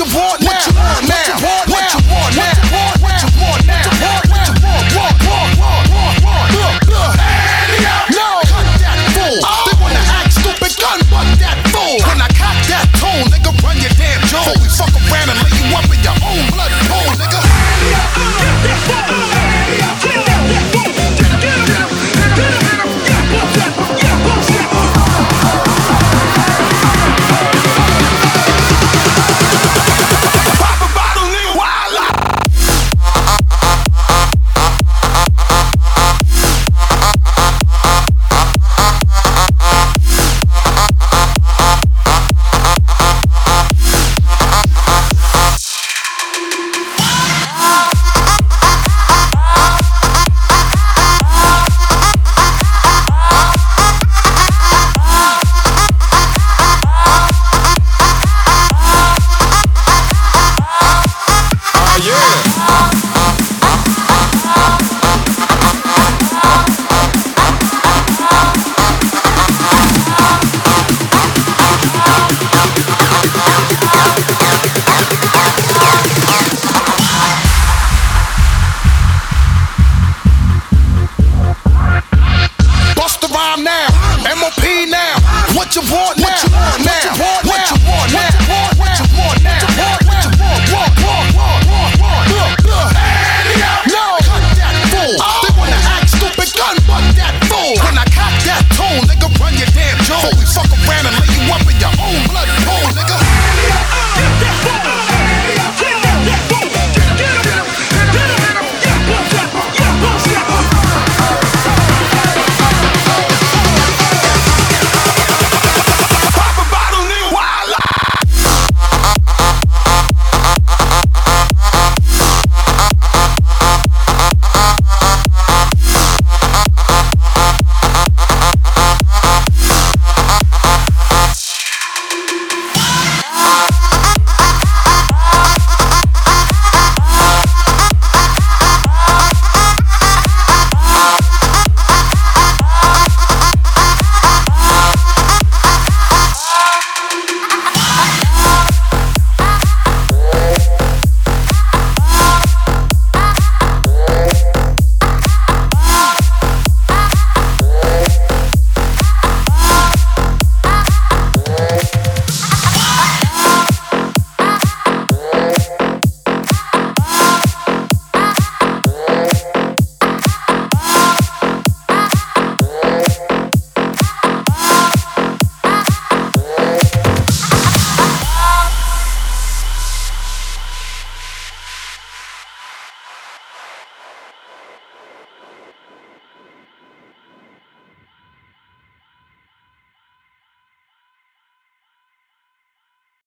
what you want P now. What you want now? What you want now? What you want now? What you want now? What you want now?